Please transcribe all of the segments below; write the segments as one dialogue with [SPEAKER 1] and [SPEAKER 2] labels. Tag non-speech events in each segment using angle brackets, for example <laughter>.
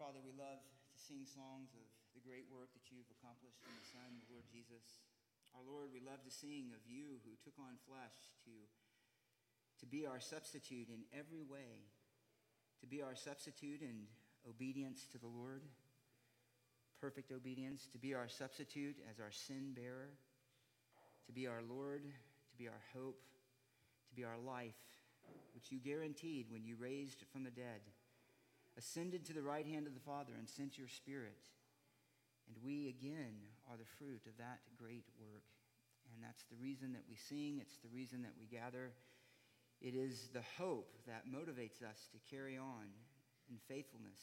[SPEAKER 1] Father, we love to sing songs of the great work that you've accomplished in the Son, the Lord Jesus. Our Lord, we love to sing of you who took on flesh to, to be our substitute in every way, to be our substitute in obedience to the Lord, perfect obedience, to be our substitute as our sin bearer, to be our Lord, to be our hope, to be our life, which you guaranteed when you raised from the dead ascended to the right hand of the Father and sent your Spirit. And we again are the fruit of that great work. And that's the reason that we sing, it's the reason that we gather. It is the hope that motivates us to carry on in faithfulness.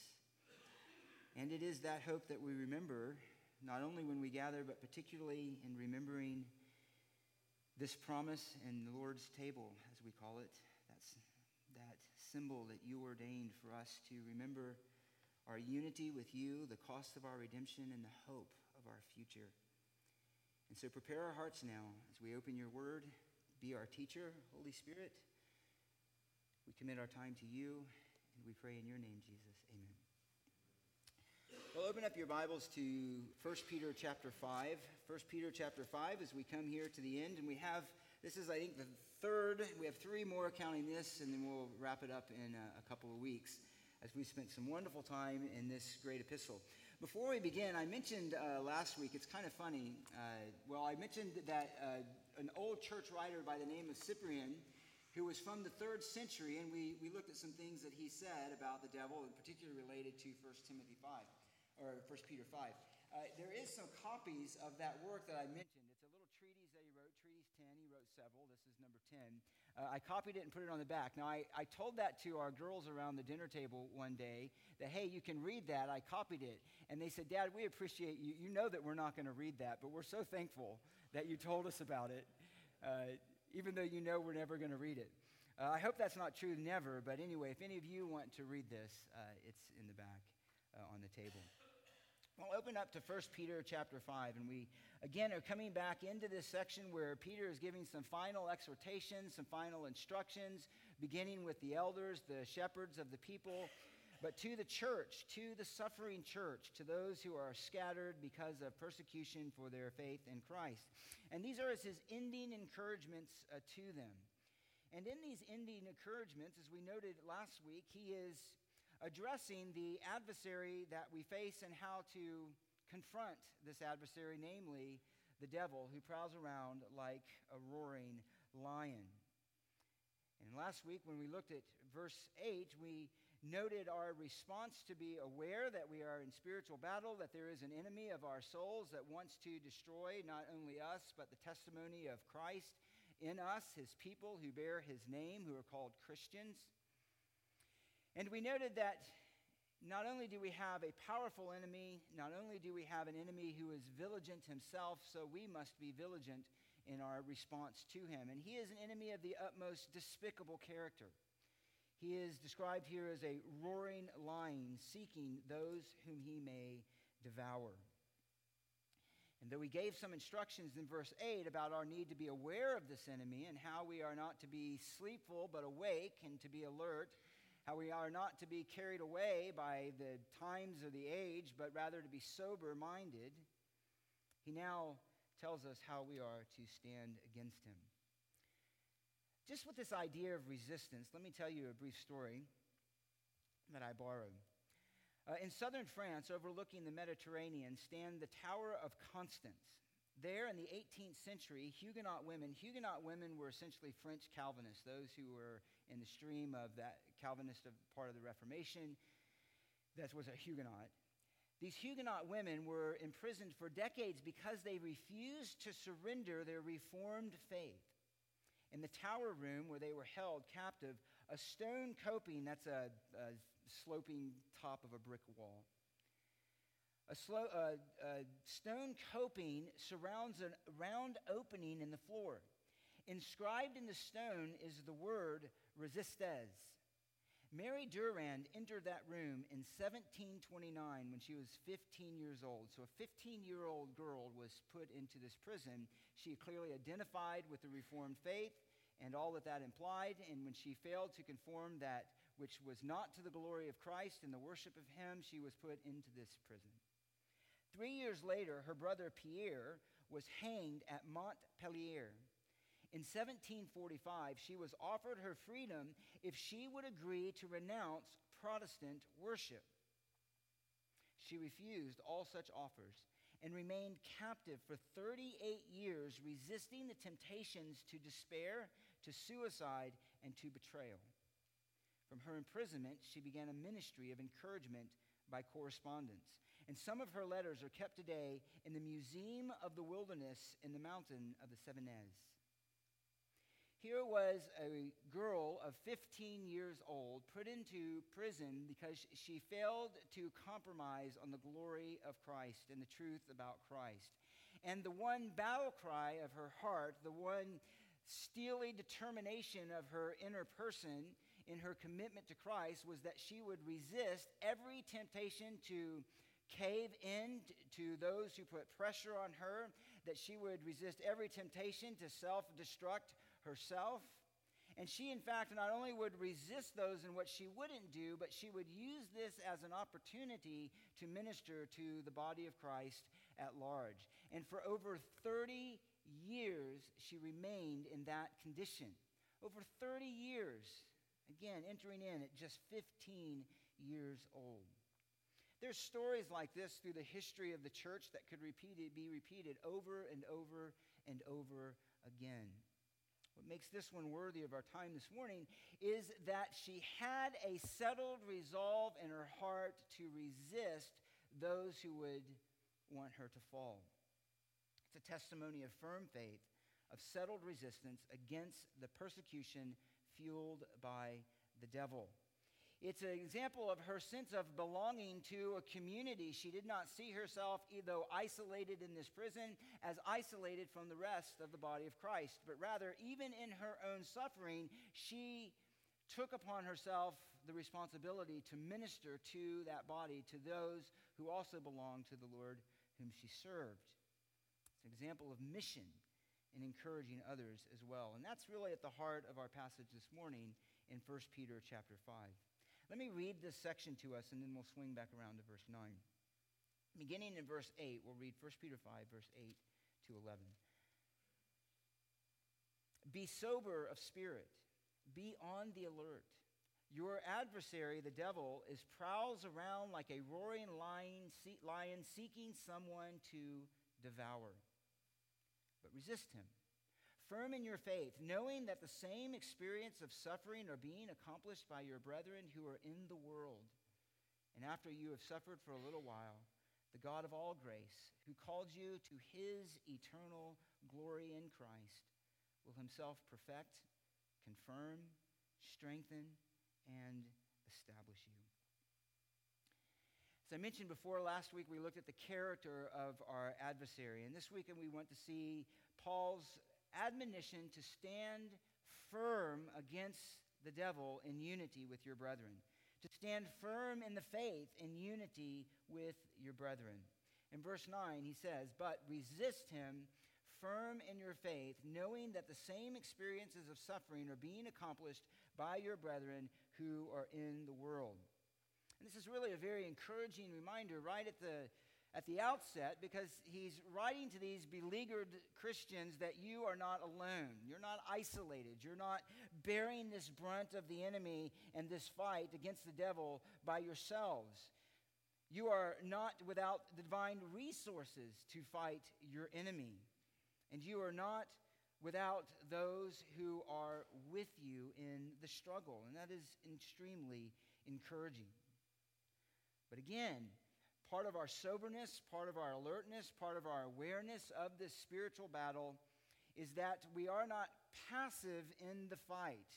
[SPEAKER 1] And it is that hope that we remember, not only when we gather, but particularly in remembering this promise in the Lord's table, as we call it. Symbol that you ordained for us to remember our unity with you, the cost of our redemption, and the hope of our future. And so prepare our hearts now as we open your word. Be our teacher, Holy Spirit. We commit our time to you, and we pray in your name, Jesus. Amen. Well, open up your Bibles to 1 Peter chapter 5. 1 Peter chapter 5 as we come here to the end, and we have this is, I think, the third. We have three more counting this, and then we'll wrap it up in a, a couple of weeks as we spent some wonderful time in this great epistle. Before we begin, I mentioned uh, last week, it's kind of funny. Uh, well, I mentioned that uh, an old church writer by the name of Cyprian, who was from the third century, and we, we looked at some things that he said about the devil, and particularly related to 1 Timothy 5, or 1 Peter 5. Uh, there is some copies of that work that I mentioned. It's a little treatise that he wrote, Treatise 10. He wrote several. This is number 10. Uh, I copied it and put it on the back. Now, I, I told that to our girls around the dinner table one day that, hey, you can read that. I copied it. And they said, Dad, we appreciate you. You know that we're not going to read that, but we're so thankful that you told us about it, uh, even though you know we're never going to read it. Uh, I hope that's not true, never. But anyway, if any of you want to read this, uh, it's in the back uh, on the table. Well, open up to 1 Peter chapter 5, and we again are coming back into this section where Peter is giving some final exhortations, some final instructions, beginning with the elders, the shepherds of the people, but to the church, to the suffering church, to those who are scattered because of persecution for their faith in Christ. And these are his ending encouragements uh, to them. And in these ending encouragements, as we noted last week, he is addressing the adversary that we face and how to confront this adversary, namely the devil who prowls around like a roaring lion. And last week, when we looked at verse 8, we noted our response to be aware that we are in spiritual battle, that there is an enemy of our souls that wants to destroy not only us, but the testimony of Christ in us, his people who bear his name, who are called Christians. And we noted that not only do we have a powerful enemy, not only do we have an enemy who is vigilant himself, so we must be vigilant in our response to him. And he is an enemy of the utmost despicable character. He is described here as a roaring lion seeking those whom he may devour. And though he gave some instructions in verse 8 about our need to be aware of this enemy and how we are not to be sleepful but awake and to be alert, how we are not to be carried away by the times of the age, but rather to be sober minded, he now tells us how we are to stand against him. Just with this idea of resistance, let me tell you a brief story that I borrowed. Uh, in southern France, overlooking the Mediterranean, stand the Tower of Constance. There in the 18th century, Huguenot women, Huguenot women were essentially French Calvinists, those who were in the stream of that Calvinist of part of the Reformation. That was a Huguenot. These Huguenot women were imprisoned for decades because they refused to surrender their Reformed faith. In the tower room where they were held captive, a stone coping, that's a, a sloping top of a brick wall, a, slow, uh, a stone coping surrounds a round opening in the floor. Inscribed in the stone is the word resistes. Mary Durand entered that room in 1729 when she was 15 years old. So, a 15 year old girl was put into this prison. She clearly identified with the Reformed faith and all that that implied. And when she failed to conform that which was not to the glory of Christ and the worship of Him, she was put into this prison. Three years later, her brother Pierre was hanged at Montpellier. In 1745, she was offered her freedom if she would agree to renounce Protestant worship. She refused all such offers and remained captive for 38 years, resisting the temptations to despair, to suicide, and to betrayal. From her imprisonment, she began a ministry of encouragement by correspondence. And some of her letters are kept today in the Museum of the Wilderness in the mountain of the Cevennes. Here was a girl of 15 years old put into prison because she failed to compromise on the glory of Christ and the truth about Christ. And the one battle cry of her heart, the one steely determination of her inner person in her commitment to Christ was that she would resist every temptation to cave in to those who put pressure on her, that she would resist every temptation to self destruct herself. And she, in fact, not only would resist those in what she wouldn't do, but she would use this as an opportunity to minister to the body of Christ at large. And for over 30 years, she remained in that condition. Over 30 years, again, entering in at just 15 years old. There's stories like this through the history of the church that could be repeated over and over and over again. What makes this one worthy of our time this morning is that she had a settled resolve in her heart to resist those who would want her to fall. It's a testimony of firm faith, of settled resistance against the persecution fueled by the devil. It's an example of her sense of belonging to a community. She did not see herself, though isolated in this prison, as isolated from the rest of the body of Christ, but rather, even in her own suffering, she took upon herself the responsibility to minister to that body, to those who also belonged to the Lord whom she served. It's an example of mission and encouraging others as well. And that's really at the heart of our passage this morning in 1 Peter chapter 5. Let me read this section to us and then we'll swing back around to verse 9. Beginning in verse 8, we'll read 1 Peter 5, verse 8 to 11. Be sober of spirit, be on the alert. Your adversary, the devil, is prowls around like a roaring lion, lion seeking someone to devour. But resist him firm in your faith, knowing that the same experience of suffering are being accomplished by your brethren who are in the world. And after you have suffered for a little while, the God of all grace, who called you to his eternal glory in Christ, will himself perfect, confirm, strengthen, and establish you. As I mentioned before, last week we looked at the character of our adversary. And this weekend we want to see Paul's admonition to stand firm against the devil in unity with your brethren, to stand firm in the faith in unity with your brethren. In verse 9, he says, But resist him firm in your faith, knowing that the same experiences of suffering are being accomplished by your brethren who are in the world. And this is really a very encouraging reminder right at the at the outset because he's writing to these beleaguered Christians that you are not alone. You're not isolated. You're not bearing this brunt of the enemy and this fight against the devil by yourselves. You are not without the divine resources to fight your enemy. And you are not without those who are with you in the struggle. And that is extremely encouraging. But again, part of our soberness, part of our alertness, part of our awareness of this spiritual battle is that we are not passive in the fight.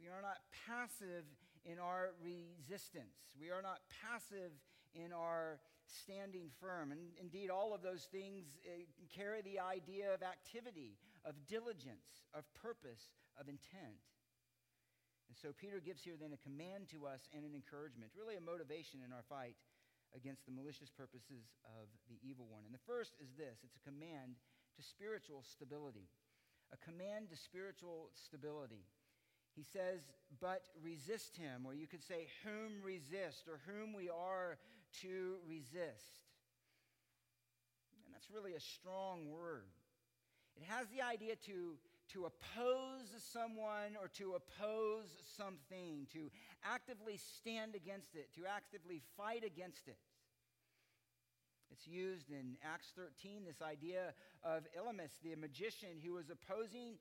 [SPEAKER 1] We are not passive in our resistance. We are not passive in our standing firm. And indeed, all of those things uh, carry the idea of activity, of diligence, of purpose, of intent. And so Peter gives here then a command to us and an encouragement, really a motivation in our fight against the malicious purposes of the evil one. And the first is this it's a command to spiritual stability. A command to spiritual stability. He says, but resist him, or you could say, whom resist, or whom we are to resist. And that's really a strong word. It has the idea to, to oppose someone or to oppose something, to actively stand against it, to actively fight against it. It's used in Acts 13, this idea of Elymas, the magician who was opposing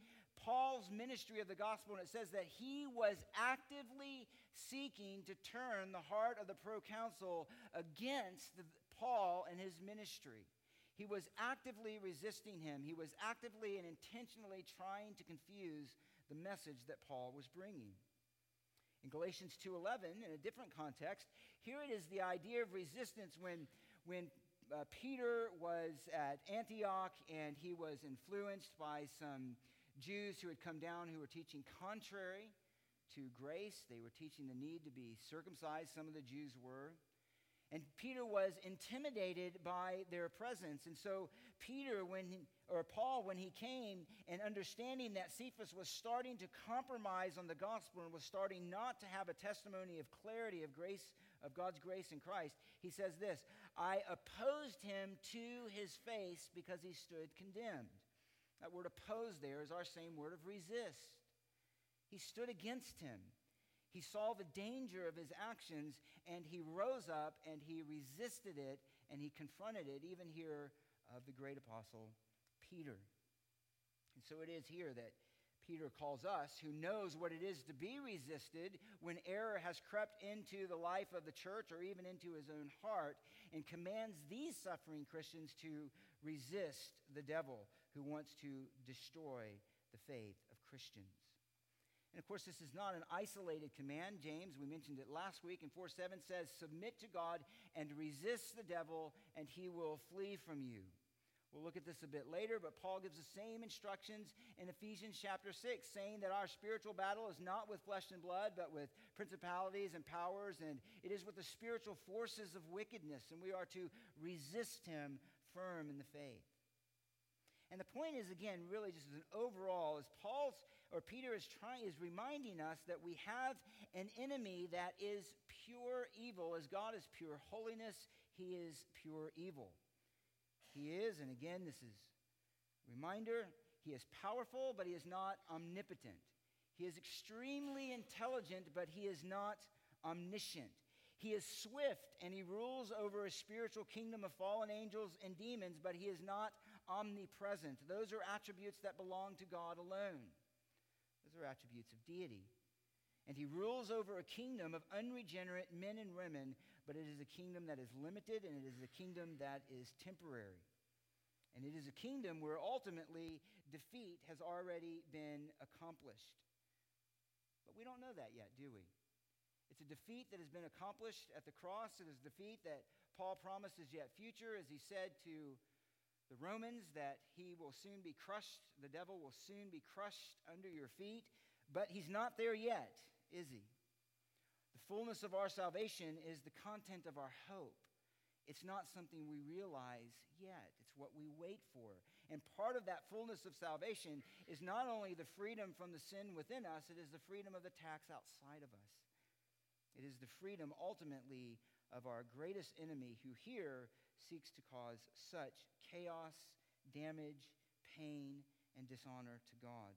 [SPEAKER 1] Paul's ministry of the gospel, and it says that he was actively seeking to turn the heart of the proconsul against the, Paul and his ministry. He was actively resisting him. He was actively and intentionally trying to confuse the message that Paul was bringing. In Galatians 2:11, in a different context, here it is the idea of resistance when, when uh, Peter was at Antioch and he was influenced by some Jews who had come down who were teaching contrary to grace. They were teaching the need to be circumcised, some of the Jews were. And Peter was intimidated by their presence. And so, Peter, when he, or Paul, when he came and understanding that Cephas was starting to compromise on the gospel and was starting not to have a testimony of clarity of grace, of God's grace in Christ, he says this I opposed him to his face because he stood condemned. That word oppose there is our same word of resist. He stood against him. He saw the danger of his actions and he rose up and he resisted it and he confronted it, even here of the great apostle Peter. And so it is here that Peter calls us, who knows what it is to be resisted when error has crept into the life of the church or even into his own heart, and commands these suffering Christians to resist the devil who wants to destroy the faith of Christians. And of course, this is not an isolated command. James, we mentioned it last week in 4 7 says, Submit to God and resist the devil, and he will flee from you. We'll look at this a bit later, but Paul gives the same instructions in Ephesians chapter 6, saying that our spiritual battle is not with flesh and blood, but with principalities and powers, and it is with the spiritual forces of wickedness, and we are to resist him firm in the faith. And the point is, again, really just an overall, is Paul's or Peter is trying is reminding us that we have an enemy that is pure evil. As God is pure holiness, he is pure evil. He is, and again, this is reminder, he is powerful, but he is not omnipotent. He is extremely intelligent, but he is not omniscient. He is swift and he rules over a spiritual kingdom of fallen angels and demons, but he is not omnipresent. Those are attributes that belong to God alone. Are attributes of deity. And he rules over a kingdom of unregenerate men and women, but it is a kingdom that is limited and it is a kingdom that is temporary. And it is a kingdom where ultimately defeat has already been accomplished. But we don't know that yet, do we? It's a defeat that has been accomplished at the cross. It is a defeat that Paul promises yet future, as he said to the Romans that he will soon be crushed, the devil will soon be crushed under your feet, but he's not there yet, is he? The fullness of our salvation is the content of our hope. It's not something we realize yet. It's what we wait for. And part of that fullness of salvation is not only the freedom from the sin within us, it is the freedom of the tax outside of us. It is the freedom ultimately of our greatest enemy who here seeks to cause such chaos, damage, pain, and dishonor to God.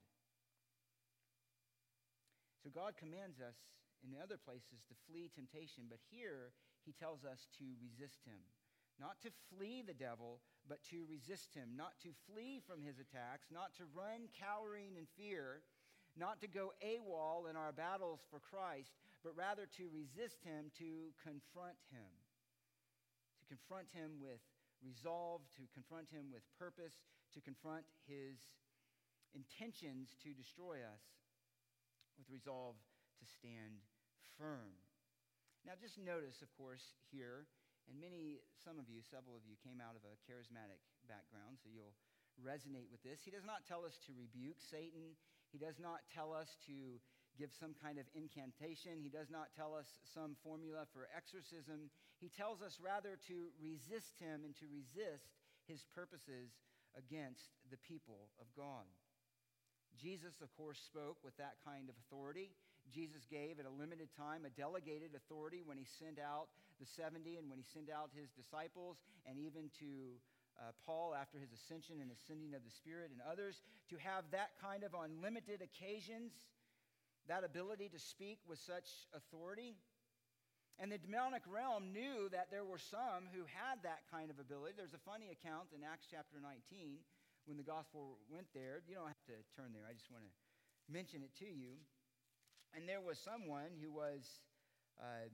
[SPEAKER 1] So God commands us in other places to flee temptation, but here he tells us to resist him. Not to flee the devil, but to resist him. Not to flee from his attacks, not to run cowering in fear, not to go AWOL in our battles for Christ, but rather to resist him, to confront him confront him with resolve, to confront him with purpose, to confront his intentions to destroy us with resolve to stand firm. Now, just notice, of course, here, and many, some of you, several of you came out of a charismatic background, so you'll resonate with this. He does not tell us to rebuke Satan. He does not tell us to give some kind of incantation. He does not tell us some formula for exorcism. He tells us rather to resist him and to resist his purposes against the people of God. Jesus, of course, spoke with that kind of authority. Jesus gave at a limited time a delegated authority when he sent out the 70 and when he sent out his disciples, and even to uh, Paul after his ascension and ascending of the Spirit and others, to have that kind of on limited occasions, that ability to speak with such authority. And the demonic realm knew that there were some who had that kind of ability. There's a funny account in Acts chapter 19 when the gospel went there. You don't have to turn there, I just want to mention it to you. And there was someone who was uh,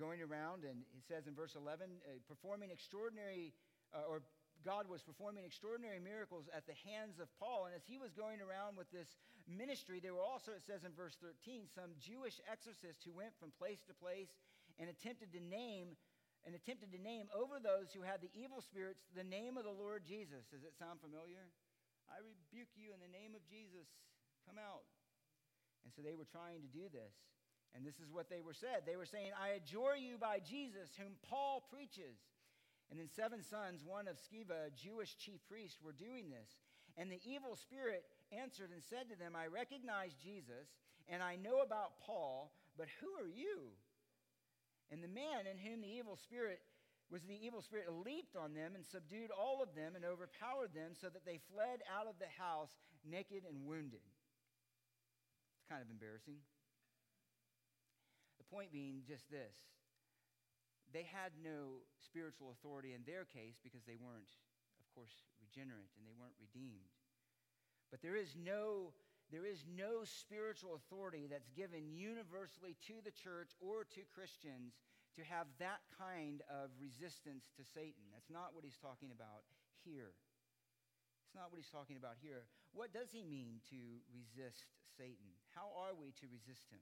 [SPEAKER 1] going around, and it says in verse 11, uh, performing extraordinary, uh, or God was performing extraordinary miracles at the hands of Paul. And as he was going around with this ministry, there were also, it says in verse 13, some Jewish exorcists who went from place to place and attempted to name and attempted to name over those who had the evil spirits the name of the Lord Jesus. Does it sound familiar? I rebuke you in the name of Jesus. Come out. And so they were trying to do this. And this is what they were said. They were saying, I adjure you by Jesus, whom Paul preaches. And then seven sons, one of Sceva, a Jewish chief priest, were doing this. And the evil spirit answered and said to them, I recognize Jesus, and I know about Paul, but who are you? And the man in whom the evil spirit was the evil spirit leaped on them and subdued all of them and overpowered them so that they fled out of the house naked and wounded. It's kind of embarrassing. The point being just this they had no spiritual authority in their case because they weren't, of course, regenerate and they weren't redeemed. But there is no there is no spiritual authority that's given universally to the church or to Christians to have that kind of resistance to Satan. That's not what he's talking about here. It's not what he's talking about here. What does he mean to resist Satan? How are we to resist him?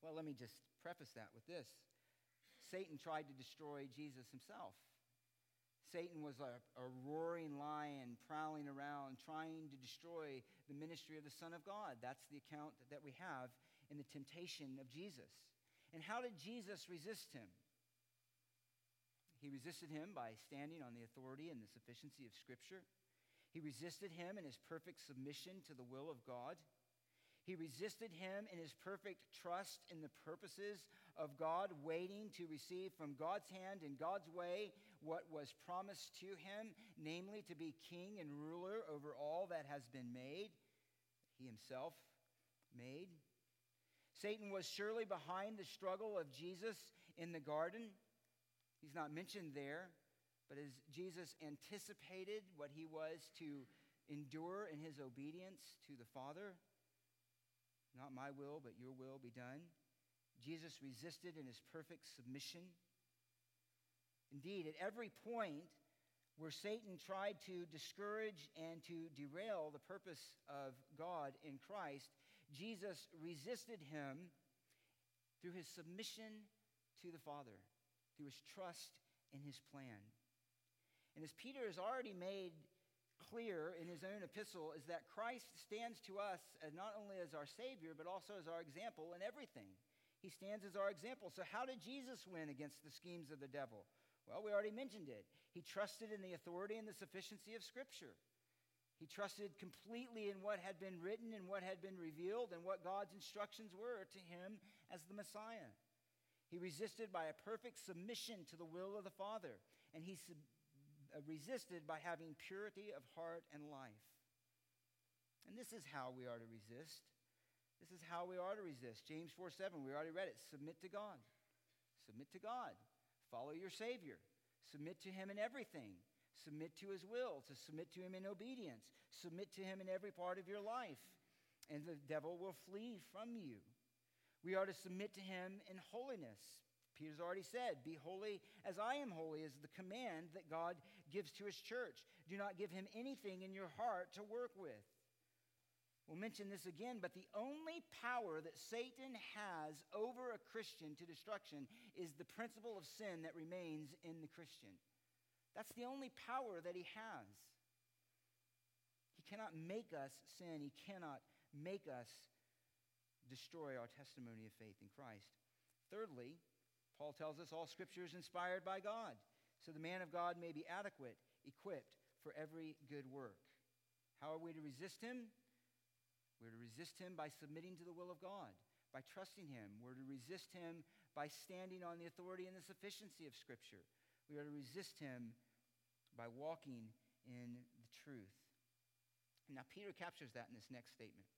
[SPEAKER 1] Well, let me just preface that with this Satan tried to destroy Jesus himself. Satan was a, a, roaring lion prowling around, trying to destroy the ministry of the Son of God. That's the account that we have in the temptation of Jesus. And how did Jesus resist him? He resisted him by standing on the authority and the sufficiency of Scripture. He resisted him in his perfect submission to the will of God. He resisted him in his perfect trust in the purposes of God, waiting to receive from God's hand in God's way what was promised to him, namely to be king and ruler over all that has been made, he himself made. Satan was surely behind the struggle of Jesus in the garden. He's not mentioned there, but as Jesus anticipated what he was to endure in his obedience to the Father, not my will, but your will be done. Jesus resisted in his perfect submission. Indeed, at every point where Satan tried to discourage and to derail the purpose of God in Christ, Jesus resisted him through his submission to the Father, through his trust in his plan. And as Peter has already made clear in his own epistle is that Christ stands to us as not only as our Savior, but also as our example in everything. He stands as our example. So, how did Jesus win against the schemes of the devil? Well, we already mentioned it. He trusted in the authority and the sufficiency of Scripture. He trusted completely in what had been written and what had been revealed and what God's instructions were to him as the Messiah. He resisted by a perfect submission to the will of the Father, and he sub- uh, resisted by having purity of heart and life. And this is how we are to resist. This is how we are to resist. James 4 7, we already read it. Submit to God. Submit to God. Follow your Savior. Submit to Him in everything. Submit to His will, to submit to Him in obedience. Submit to Him in every part of your life, and the devil will flee from you. We are to submit to Him in holiness. Peter's already said, Be holy as I am holy, is the command that God gives to his church. Do not give him anything in your heart to work with. We'll mention this again, but the only power that Satan has over a Christian to destruction is the principle of sin that remains in the Christian. That's the only power that he has. He cannot make us sin, he cannot make us destroy our testimony of faith in Christ. Thirdly, Paul tells us all scripture is inspired by God, so the man of God may be adequate, equipped for every good work. How are we to resist him? We're to resist him by submitting to the will of God, by trusting him. We're to resist him by standing on the authority and the sufficiency of Scripture. We are to resist him by walking in the truth. Now, Peter captures that in this next statement.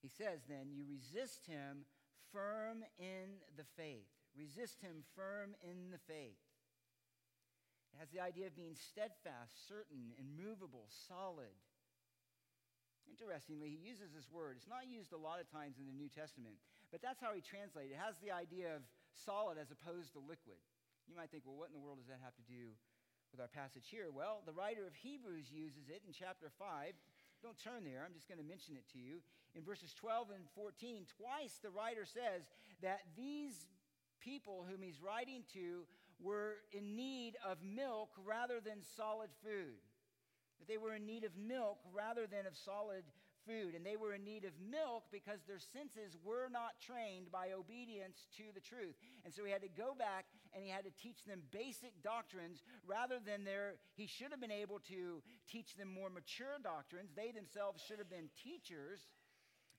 [SPEAKER 1] He says, then, you resist him firm in the faith. Resist him firm in the faith. It has the idea of being steadfast, certain, immovable, solid. Interestingly, he uses this word. It's not used a lot of times in the New Testament, but that's how he translates it. It has the idea of solid as opposed to liquid. You might think, well, what in the world does that have to do with our passage here? Well, the writer of Hebrews uses it in chapter 5. Don't turn there, I'm just going to mention it to you. In verses 12 and 14, twice the writer says that these people whom he's writing to were in need of milk rather than solid food. That they were in need of milk rather than of solid food. And they were in need of milk because their senses were not trained by obedience to the truth. And so he had to go back and he had to teach them basic doctrines rather than their, he should have been able to teach them more mature doctrines. They themselves should have been teachers.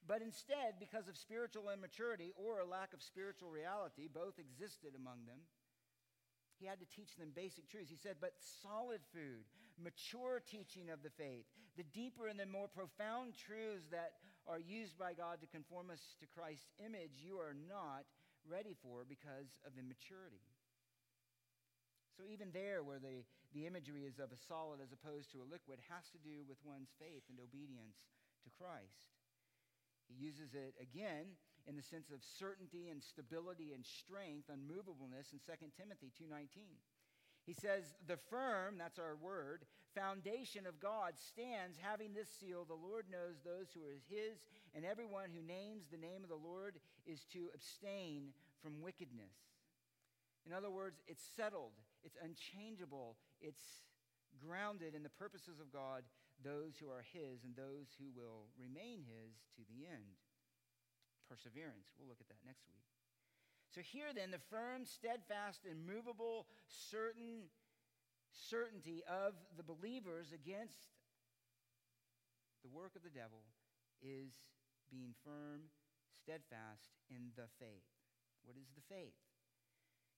[SPEAKER 1] But instead, because of spiritual immaturity or a lack of spiritual reality, both existed among them. He had to teach them basic truths. He said, but solid food, mature teaching of the faith, the deeper and the more profound truths that are used by God to conform us to Christ's image, you are not ready for because of immaturity. So, even there, where the, the imagery is of a solid as opposed to a liquid, has to do with one's faith and obedience to Christ. He uses it again in the sense of certainty and stability and strength, unmovableness in 2 Timothy 2:19. He says, "The firm, that's our word, foundation of God stands having this seal, the Lord knows those who are his, and everyone who names the name of the Lord is to abstain from wickedness." In other words, it's settled, it's unchangeable, it's grounded in the purposes of God, those who are his and those who will remain his to the end perseverance. We'll look at that next week. So, here then, the firm, steadfast, immovable, certain certainty of the believers against the work of the devil is being firm, steadfast in the faith. What is the faith?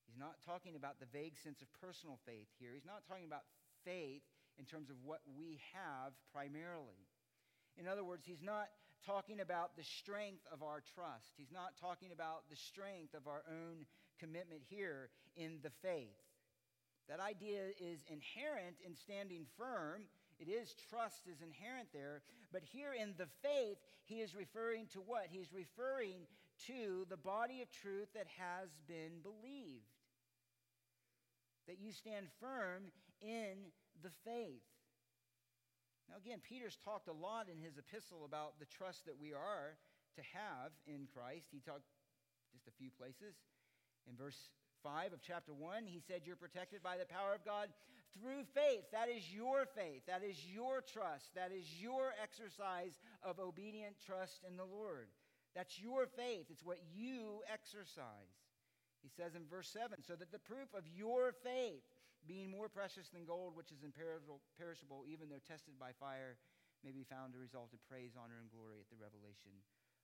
[SPEAKER 1] He's not talking about the vague sense of personal faith here. He's not talking about faith in terms of what we have primarily. In other words, he's not talking about the strength of our trust. He's not talking about the strength of our own commitment here in the faith. That idea is inherent in standing firm. It is trust is inherent there. But here in the faith, he is referring to what? He's referring to the body of truth that has been believed. That you stand firm in the faith. Now, again, Peter's talked a lot in his epistle about the trust that we are to have in Christ. He talked just a few places. In verse 5 of chapter 1, he said, You're protected by the power of God through faith. That is your faith. That is your trust. That is your exercise of obedient trust in the Lord. That's your faith. It's what you exercise. He says in verse 7 so that the proof of your faith being more precious than gold, which is imperishable, even though tested by fire, may be found to result in praise, honor, and glory at the revelation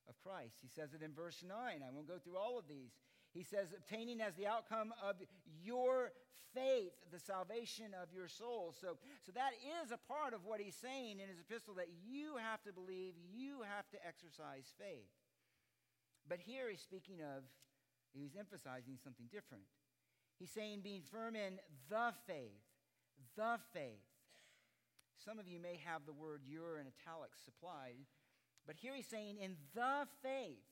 [SPEAKER 1] of Christ. He says it in verse 9. I won't go through all of these. He says, obtaining as the outcome of your faith the salvation of your soul. So, so that is a part of what he's saying in his epistle that you have to believe, you have to exercise faith. But here he's speaking of, he's emphasizing something different. He's saying being firm in the faith, the faith. Some of you may have the word your in italics supplied, but here he's saying in the faith.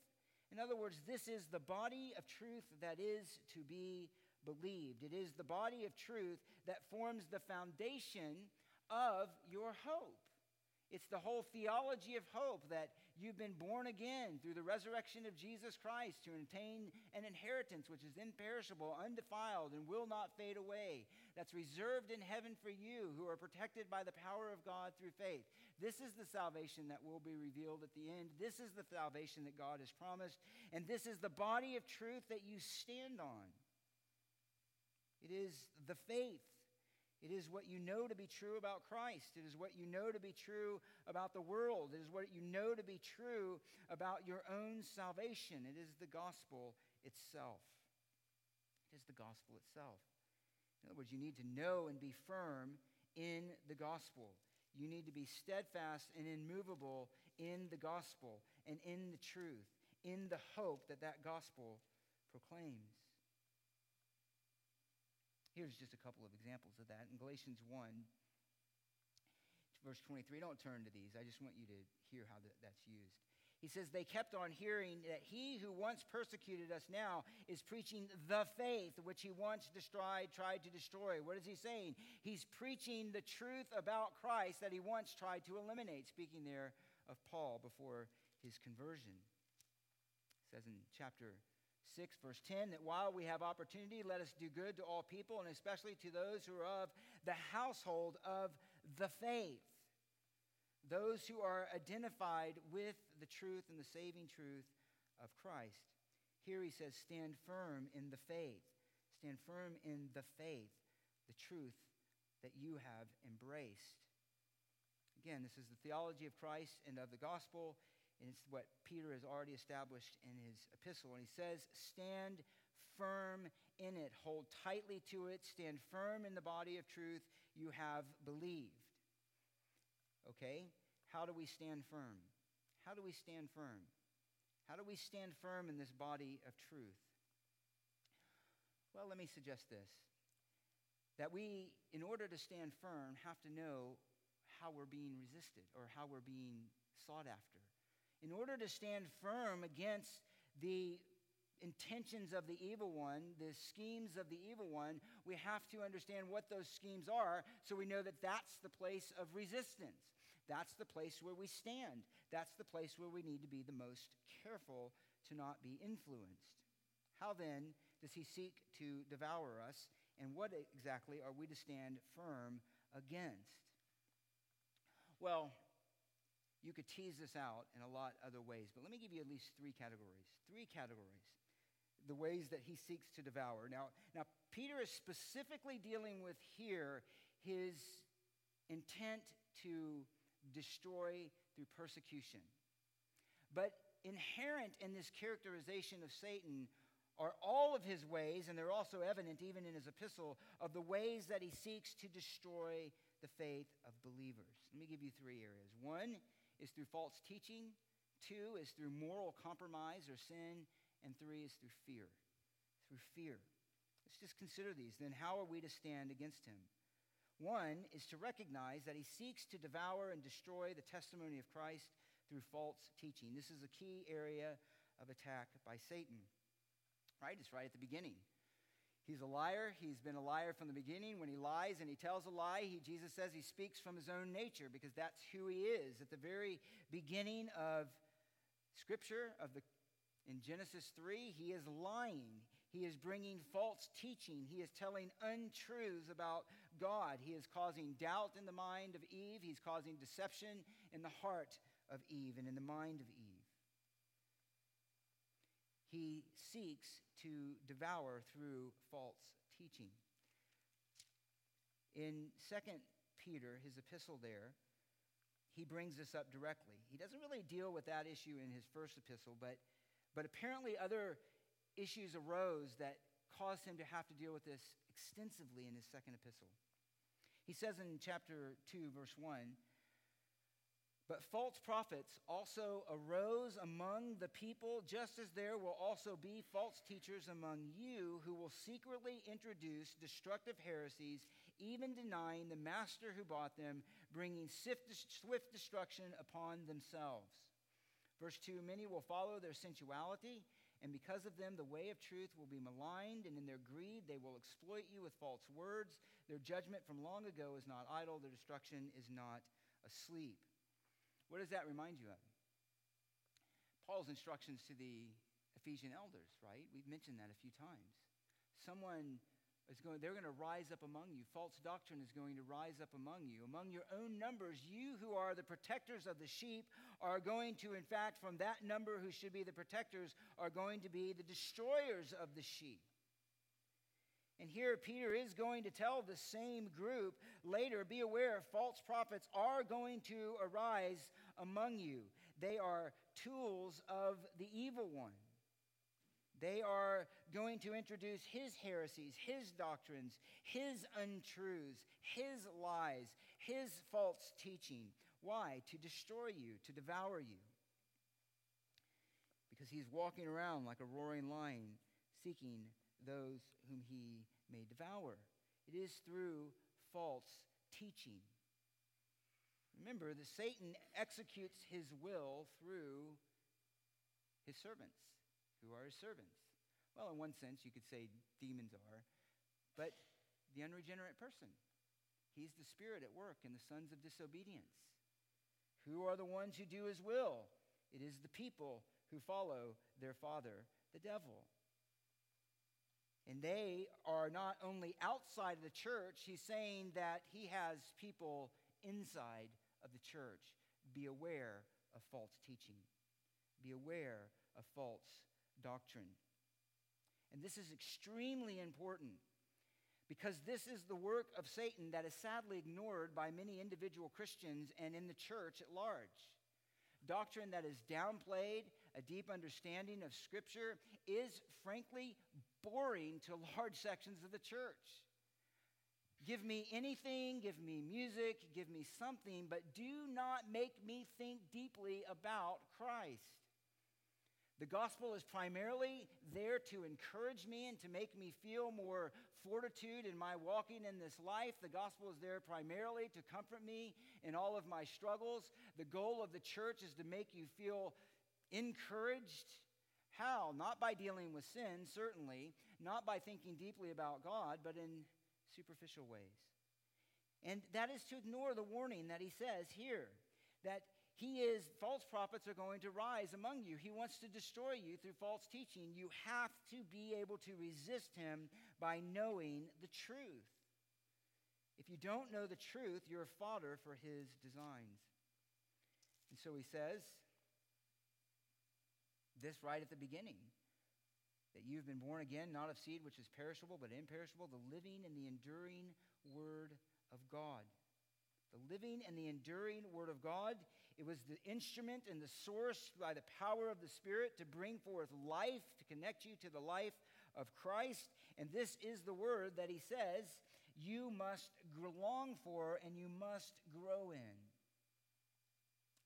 [SPEAKER 1] In other words, this is the body of truth that is to be believed. It is the body of truth that forms the foundation of your hope. It's the whole theology of hope that you've been born again through the resurrection of Jesus Christ to attain an inheritance which is imperishable, undefiled, and will not fade away. That's reserved in heaven for you who are protected by the power of God through faith. This is the salvation that will be revealed at the end. This is the salvation that God has promised. And this is the body of truth that you stand on. It is the faith It is what you know to be true about Christ. It is what you know to be true about the world. It is what you know to be true about your own salvation. It is the gospel itself. It is the gospel itself. In other words, you need to know and be firm in the gospel. You need to be steadfast and immovable in the gospel and in the truth, in the hope that that gospel proclaims. Here's just a couple of examples of that. In Galatians 1, verse 23, don't turn to these. I just want you to hear how that, that's used. He says, They kept on hearing that he who once persecuted us now is preaching the faith which he once destroyed, tried to destroy. What is he saying? He's preaching the truth about Christ that he once tried to eliminate, speaking there of Paul before his conversion. It says in chapter 6, verse 10, that while we have opportunity, let us do good to all people, and especially to those who are of the household of the faith, those who are identified with the truth and the saving truth of Christ. Here he says, stand firm in the faith. Stand firm in the faith, the truth that you have embraced. Again, this is the theology of Christ and of the gospel. And it's what Peter has already established in his epistle. And he says, Stand firm in it, hold tightly to it, stand firm in the body of truth you have believed. Okay? How do we stand firm? How do we stand firm? How do we stand firm in this body of truth? Well, let me suggest this that we, in order to stand firm, have to know how we're being resisted or how we're being sought after in order to stand firm against the intentions of the evil one, the schemes of the evil one, we have to understand what those schemes are so we know that that's the place of resistance. That's the place where we stand. That's the place where we need to be the most careful to not be influenced. How then does he seek to devour us, and what exactly are we to stand firm against? Well, you could tease this out in a lot other ways, but let me give you at least three categories. Three categories. The ways that he seeks to devour. Now, now Peter is specifically dealing with here his intent to destroy through persecution. But inherent in this characterization of Satan are all of his ways, and they're also evident even in his epistle, of the ways that he seeks to destroy the faith of believers. Let me give you three areas. One is through false teaching, two is through moral compromise or sin, and three is through fear. Through fear. Let's just consider these. Then, how are we to stand against him? One is to recognize that he seeks to devour and destroy the testimony of Christ through false teaching. This is a key area of attack by Satan. Right? It's right at the beginning. He's a liar. He's been a liar from the beginning. When he lies and he tells a lie, he, Jesus says he speaks from his own nature because that's who he is. At the very beginning of Scripture, of the, in Genesis 3, he is lying. He is bringing false teaching. He is telling untruths about God. He is causing doubt in the mind of Eve. He's causing deception in the heart of Eve and in the mind of Eve. He seeks to devour through false teaching. In 2 Peter, his epistle there, he brings this up directly. He doesn't really deal with that issue in his first epistle, but, but apparently other issues arose that caused him to have to deal with this extensively in his second epistle. He says in chapter 2, verse 1 but false prophets also arose among the people, just as there will also be false teachers among you who will secretly introduce destructive heresies, even denying the master who bought them, bringing swift destruction upon themselves. Verse 2 Many will follow their sensuality, and because of them, the way of truth will be maligned, and in their greed, they will exploit you with false words. Their judgment from long ago is not idle, their destruction is not asleep. What does that remind you of? Paul's instructions to the Ephesian elders, right? We've mentioned that a few times. Someone is going, they're going to rise up among you. False doctrine is going to rise up among you. Among your own numbers, you who are the protectors of the sheep are going to, in fact, from that number who should be the protectors, are going to be the destroyers of the sheep. And here Peter is going to tell the same group later be aware, false prophets are going to arise among you. They are tools of the evil one. They are going to introduce his heresies, his doctrines, his untruths, his lies, his false teaching. Why? To destroy you, to devour you. Because he's walking around like a roaring lion, seeking those whom he may devour. It is through false teaching. Remember that Satan executes his will through his servants. Who are his servants? Well, in one sense, you could say demons are, but the unregenerate person. He's the spirit at work in the sons of disobedience. Who are the ones who do his will? It is the people who follow their father, the devil. And they are not only outside of the church, he's saying that he has people inside of the church. Be aware of false teaching, be aware of false doctrine. And this is extremely important because this is the work of Satan that is sadly ignored by many individual Christians and in the church at large. Doctrine that is downplayed, a deep understanding of Scripture, is frankly boring to large sections of the church. Give me anything, give me music, give me something, but do not make me think deeply about Christ. The gospel is primarily there to encourage me and to make me feel more fortitude in my walking in this life. The gospel is there primarily to comfort me in all of my struggles. The goal of the church is to make you feel encouraged how? Not by dealing with sin, certainly, not by thinking deeply about God, but in superficial ways. And that is to ignore the warning that he says here that he is, false prophets are going to rise among you. He wants to destroy you through false teaching. You have to be able to resist him by knowing the truth. If you don't know the truth, you're fodder for his designs. And so he says, this right at the beginning that you've been born again, not of seed which is perishable, but imperishable, the living and the enduring Word of God. The living and the enduring Word of God. It was the instrument and the source by the power of the Spirit to bring forth life, to connect you to the life of Christ. And this is the Word that He says you must long for and you must grow in.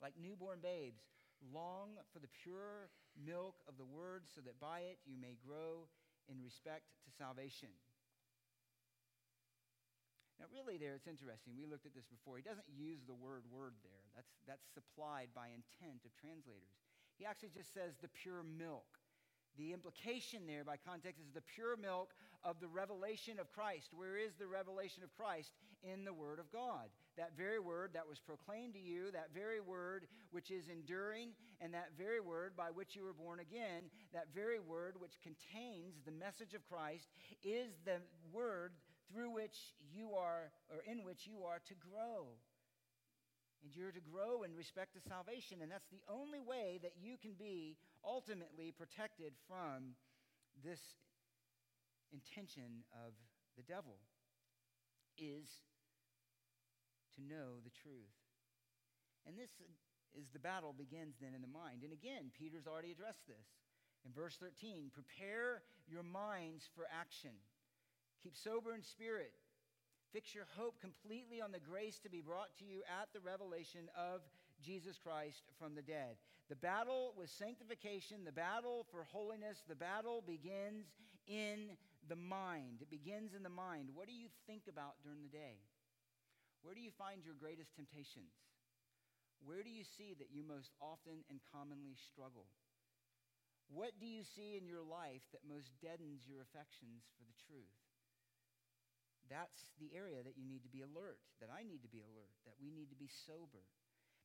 [SPEAKER 1] Like newborn babes, long for the pure milk of the word, so that by it you may grow in respect to salvation. Now, really, there it's interesting. We looked at this before. He doesn't use the word word there, that's, that's supplied by intent of translators. He actually just says the pure milk. The implication there by context is the pure milk of the revelation of Christ. Where is the revelation of Christ? In the Word of God. That very word that was proclaimed to you, that very word which is enduring, and that very word by which you were born again, that very word which contains the message of Christ, is the word through which you are, or in which you are to grow. And you're to grow in respect to salvation. And that's the only way that you can be ultimately protected from this intention of the devil is to know the truth. And this is the battle begins then in the mind. And again, Peter's already addressed this. In verse 13, prepare your minds for action. Keep sober in spirit. Fix your hope completely on the grace to be brought to you at the revelation of Jesus Christ from the dead. The battle with sanctification, the battle for holiness, the battle begins in the mind. It begins in the mind. What do you think about during the day? Where do you find your greatest temptations? Where do you see that you most often and commonly struggle? What do you see in your life that most deadens your affections for the truth? That's the area that you need to be alert, that I need to be alert, that we need to be sober.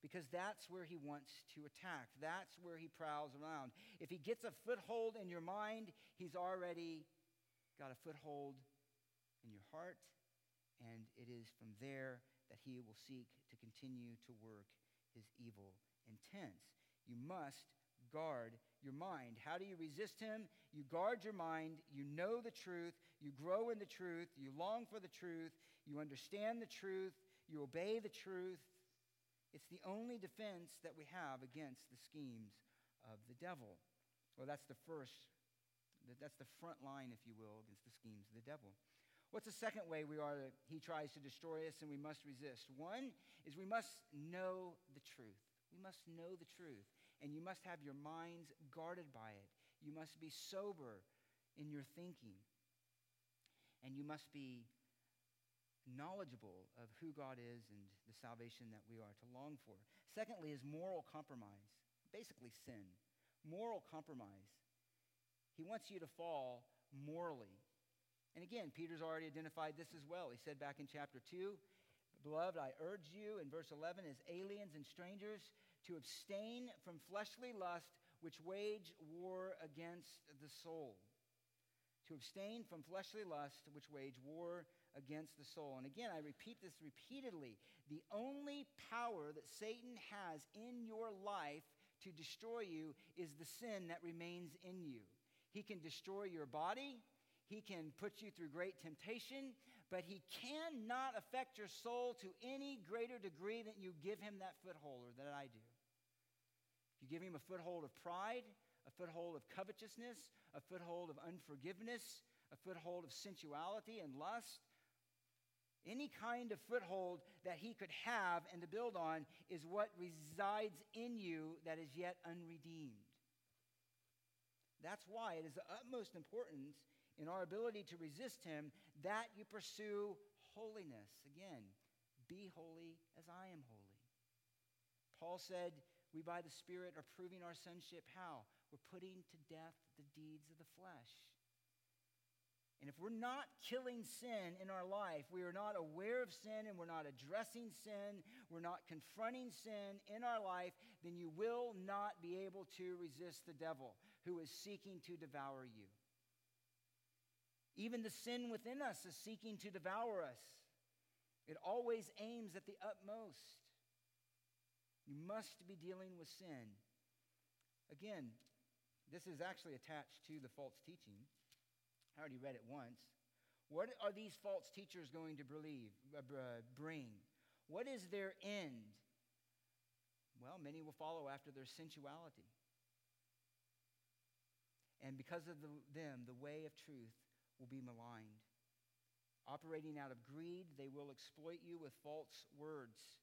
[SPEAKER 1] Because that's where he wants to attack. That's where he prowls around. If he gets a foothold in your mind, he's already got a foothold in your heart. And it is from there that he will seek to continue to work his evil intents. You must guard your mind. How do you resist him? You guard your mind, you know the truth, you grow in the truth, you long for the truth, you understand the truth, you obey the truth. It's the only defense that we have against the schemes of the devil. Well, that's the first, that's the front line, if you will, against the schemes of the devil. What's the second way we are he tries to destroy us and we must resist? One is we must know the truth. We must know the truth. And you must have your minds guarded by it. You must be sober in your thinking. And you must be knowledgeable of who God is and the salvation that we are to long for. Secondly, is moral compromise, basically sin. Moral compromise. He wants you to fall morally. And again, Peter's already identified this as well. He said back in chapter 2, Beloved, I urge you in verse 11 as aliens and strangers to abstain from fleshly lust which wage war against the soul. To abstain from fleshly lust which wage war against the soul. And again, I repeat this repeatedly. The only power that Satan has in your life to destroy you is the sin that remains in you. He can destroy your body, he can put you through great temptation, but he cannot affect your soul to any greater degree than you give him that foothold or that I do. You give him a foothold of pride, a foothold of covetousness, a foothold of unforgiveness, a foothold of sensuality and lust, any kind of foothold that he could have and to build on is what resides in you that is yet unredeemed. That's why it is the utmost importance in our ability to resist him, that you pursue holiness. Again, be holy as I am holy. Paul said, We by the Spirit are proving our sonship. How? We're putting to death the deeds of the flesh. And if we're not killing sin in our life, we are not aware of sin and we're not addressing sin, we're not confronting sin in our life, then you will not be able to resist the devil who is seeking to devour you. Even the sin within us is seeking to devour us. It always aims at the utmost. You must be dealing with sin. Again, this is actually attached to the false teaching. I already read it once. What are these false teachers going to believe, uh, bring? What is their end? Well, many will follow after their sensuality. And because of the, them, the way of truth will be maligned. Operating out of greed, they will exploit you with false words.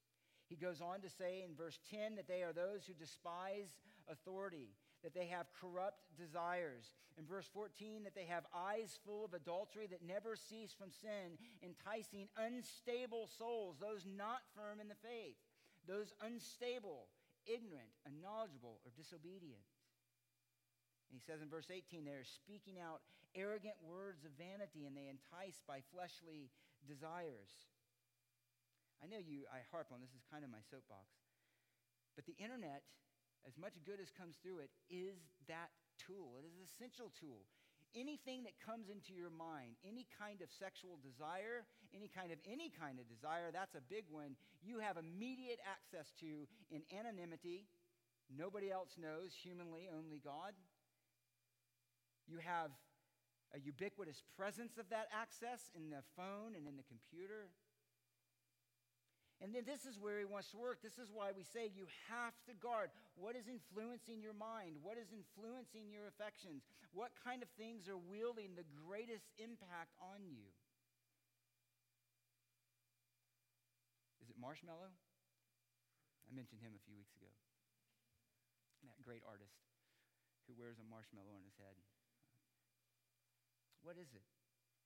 [SPEAKER 1] He goes on to say in verse 10 that they are those who despise authority, that they have corrupt desires. In verse 14, that they have eyes full of adultery that never cease from sin, enticing unstable souls, those not firm in the faith, those unstable, ignorant, unknowledgeable, or disobedient. And he says in verse 18, they are speaking out arrogant words of vanity and they entice by fleshly desires. I know you, I harp on this is kind of my soapbox. But the internet, as much good as comes through it, is that tool. It is an essential tool. Anything that comes into your mind, any kind of sexual desire, any kind of any kind of desire, that's a big one. You have immediate access to in anonymity. Nobody else knows, humanly, only God. You have a ubiquitous presence of that access in the phone and in the computer. And then this is where he wants to work. This is why we say you have to guard what is influencing your mind, what is influencing your affections, what kind of things are wielding the greatest impact on you. Is it Marshmello? I mentioned him a few weeks ago. That great artist who wears a marshmallow on his head. What is it?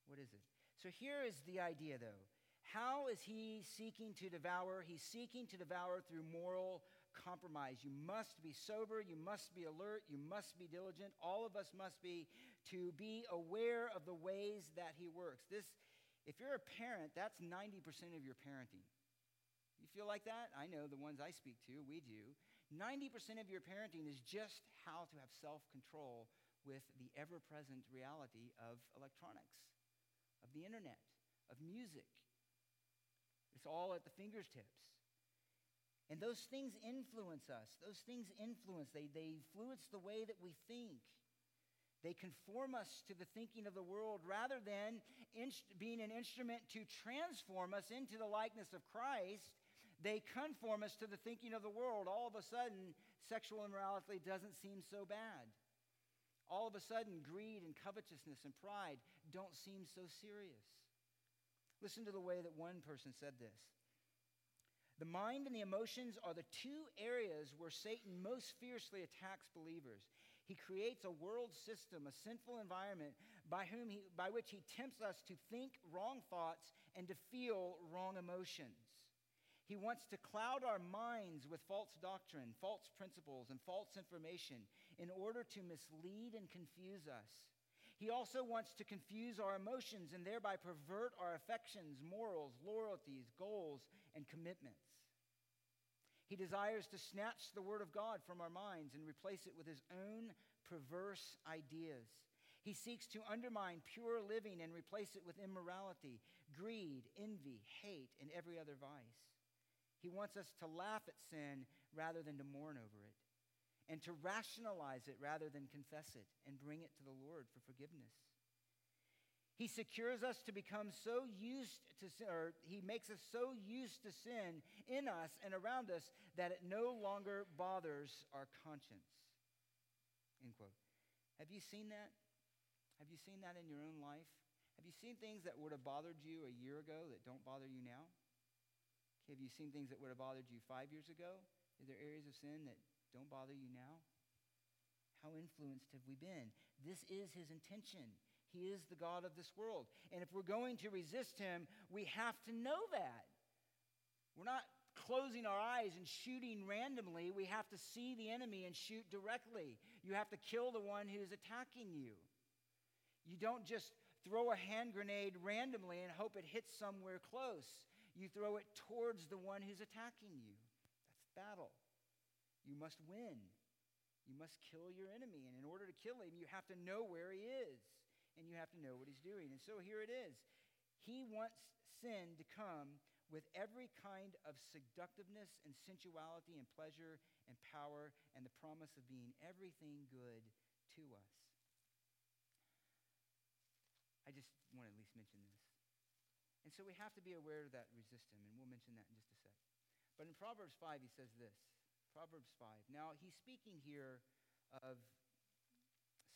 [SPEAKER 1] What is it? So here is the idea, though. How is he seeking to devour? He's seeking to devour through moral compromise. You must be sober. You must be alert. You must be diligent. All of us must be to be aware of the ways that he works. This, if you're a parent, that's 90% of your parenting. You feel like that? I know the ones I speak to, we do. 90% of your parenting is just how to have self control with the ever present reality of electronics, of the internet, of music. It's all at the fingertips. And those things influence us. Those things influence, they, they influence the way that we think. They conform us to the thinking of the world rather than inst- being an instrument to transform us into the likeness of Christ. They conform us to the thinking of the world. All of a sudden, sexual immorality doesn't seem so bad. All of a sudden, greed and covetousness and pride don't seem so serious. Listen to the way that one person said this The mind and the emotions are the two areas where Satan most fiercely attacks believers. He creates a world system, a sinful environment by, whom he, by which he tempts us to think wrong thoughts and to feel wrong emotions. He wants to cloud our minds with false doctrine, false principles, and false information in order to mislead and confuse us. He also wants to confuse our emotions and thereby pervert our affections, morals, loyalties, goals, and commitments. He desires to snatch the Word of God from our minds and replace it with his own perverse ideas. He seeks to undermine pure living and replace it with immorality, greed, envy, hate, and every other vice. He wants us to laugh at sin rather than to mourn over it, and to rationalize it rather than confess it and bring it to the Lord for forgiveness. He secures us to become so used to sin, or he makes us so used to sin in us and around us that it no longer bothers our conscience. End quote. Have you seen that? Have you seen that in your own life? Have you seen things that would have bothered you a year ago that don't bother you now? Have you seen things that would have bothered you five years ago? Is there areas of sin that don't bother you now? How influenced have we been? This is his intention. He is the God of this world. And if we're going to resist him, we have to know that. We're not closing our eyes and shooting randomly. We have to see the enemy and shoot directly. You have to kill the one who's attacking you. You don't just throw a hand grenade randomly and hope it hits somewhere close. You throw it towards the one who's attacking you. That's battle. You must win. You must kill your enemy. And in order to kill him, you have to know where he is and you have to know what he's doing. And so here it is. He wants sin to come with every kind of seductiveness and sensuality and pleasure and power and the promise of being everything good to us. I just want to at least mention this. And so we have to be aware of that and resist him, and we'll mention that in just a sec. But in Proverbs 5, he says this Proverbs 5. Now, he's speaking here of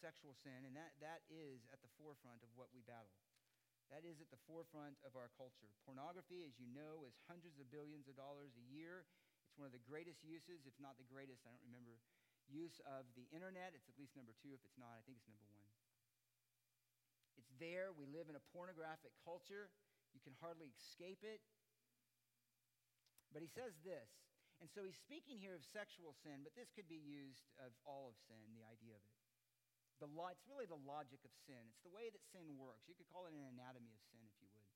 [SPEAKER 1] sexual sin, and that, that is at the forefront of what we battle. That is at the forefront of our culture. Pornography, as you know, is hundreds of billions of dollars a year. It's one of the greatest uses, if not the greatest, I don't remember, use of the internet. It's at least number two. If it's not, I think it's number one. It's there. We live in a pornographic culture. You can hardly escape it. But he says this. And so he's speaking here of sexual sin, but this could be used of all of sin, the idea of it. The lo- it's really the logic of sin. It's the way that sin works. You could call it an anatomy of sin, if you would,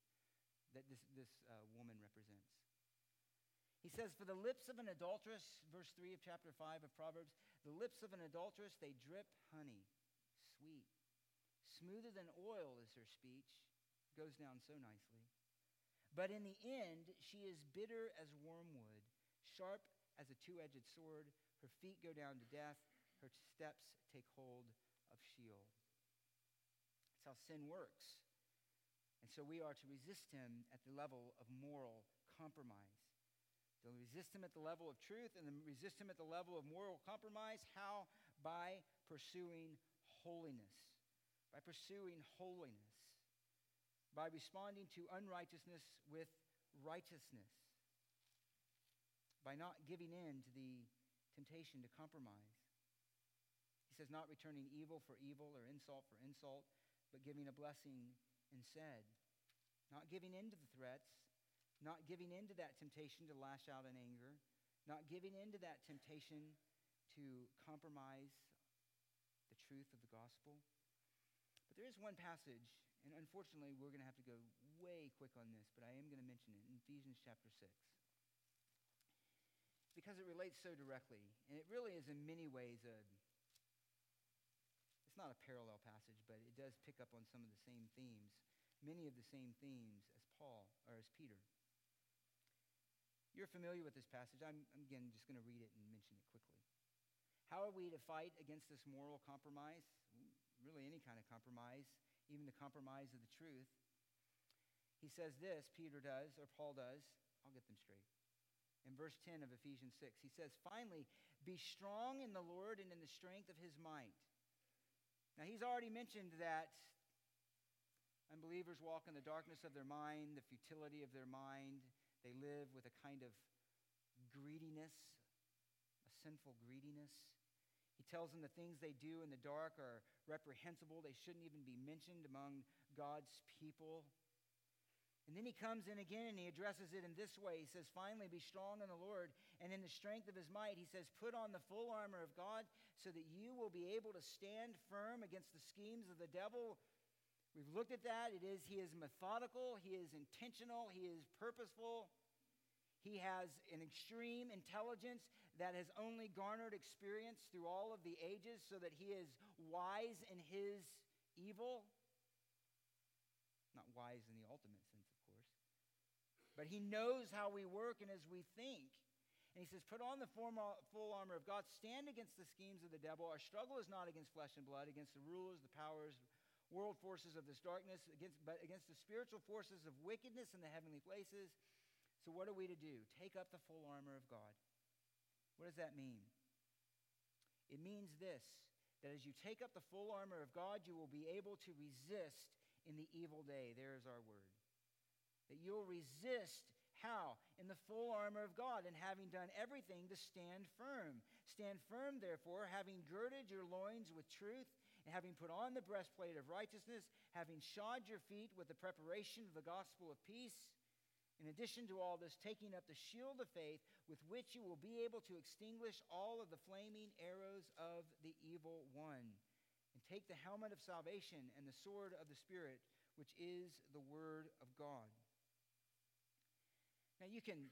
[SPEAKER 1] that this, this uh, woman represents. He says, For the lips of an adulteress, verse 3 of chapter 5 of Proverbs, the lips of an adulteress, they drip honey, sweet. Smoother than oil is her speech, goes down so nicely. But in the end, she is bitter as wormwood, sharp as a two edged sword. Her feet go down to death, her steps take hold of Sheol. That's how sin works. And so we are to resist him at the level of moral compromise. To resist him at the level of truth and then resist him at the level of moral compromise. How? By pursuing holiness. By pursuing holiness. By responding to unrighteousness with righteousness. By not giving in to the temptation to compromise. He says, not returning evil for evil or insult for insult, but giving a blessing instead. Not giving in to the threats, not giving in to that temptation to lash out in anger, not giving in to that temptation to compromise the truth of the gospel. But there is one passage, and unfortunately, we're going to have to go way quick on this, but I am going to mention it in Ephesians chapter 6. Because it relates so directly, and it really is in many ways a it's not a parallel passage, but it does pick up on some of the same themes, many of the same themes as Paul or as Peter. You're familiar with this passage. I'm, again just going to read it and mention it quickly. How are we to fight against this moral compromise? really any kind of compromise, even the compromise of the truth. He says this, Peter does, or Paul does. I'll get them straight. In verse 10 of Ephesians 6, he says, Finally, be strong in the Lord and in the strength of his might. Now, he's already mentioned that unbelievers walk in the darkness of their mind, the futility of their mind. They live with a kind of greediness, a sinful greediness. He tells them the things they do in the dark are reprehensible. They shouldn't even be mentioned among God's people. And then he comes in again and he addresses it in this way. He says, Finally, be strong in the Lord and in the strength of his might. He says, Put on the full armor of God so that you will be able to stand firm against the schemes of the devil. We've looked at that. It is, he is methodical, he is intentional, he is purposeful. He has an extreme intelligence that has only garnered experience through all of the ages so that he is wise in his evil. Not wise in the ultimate. But he knows how we work and as we think. And he says, Put on the uh, full armor of God, stand against the schemes of the devil. Our struggle is not against flesh and blood, against the rulers, the powers, world forces of this darkness, against, but against the spiritual forces of wickedness in the heavenly places. So, what are we to do? Take up the full armor of God. What does that mean? It means this that as you take up the full armor of God, you will be able to resist in the evil day. There's our word. That you'll resist how? In the full armor of God, and having done everything to stand firm. Stand firm, therefore, having girded your loins with truth, and having put on the breastplate of righteousness, having shod your feet with the preparation of the gospel of peace in addition to all this, taking up the shield of faith with which you will be able to extinguish all of the flaming arrows of the evil one. And take the helmet of salvation and the sword of the Spirit, which is the word of God. Now, you can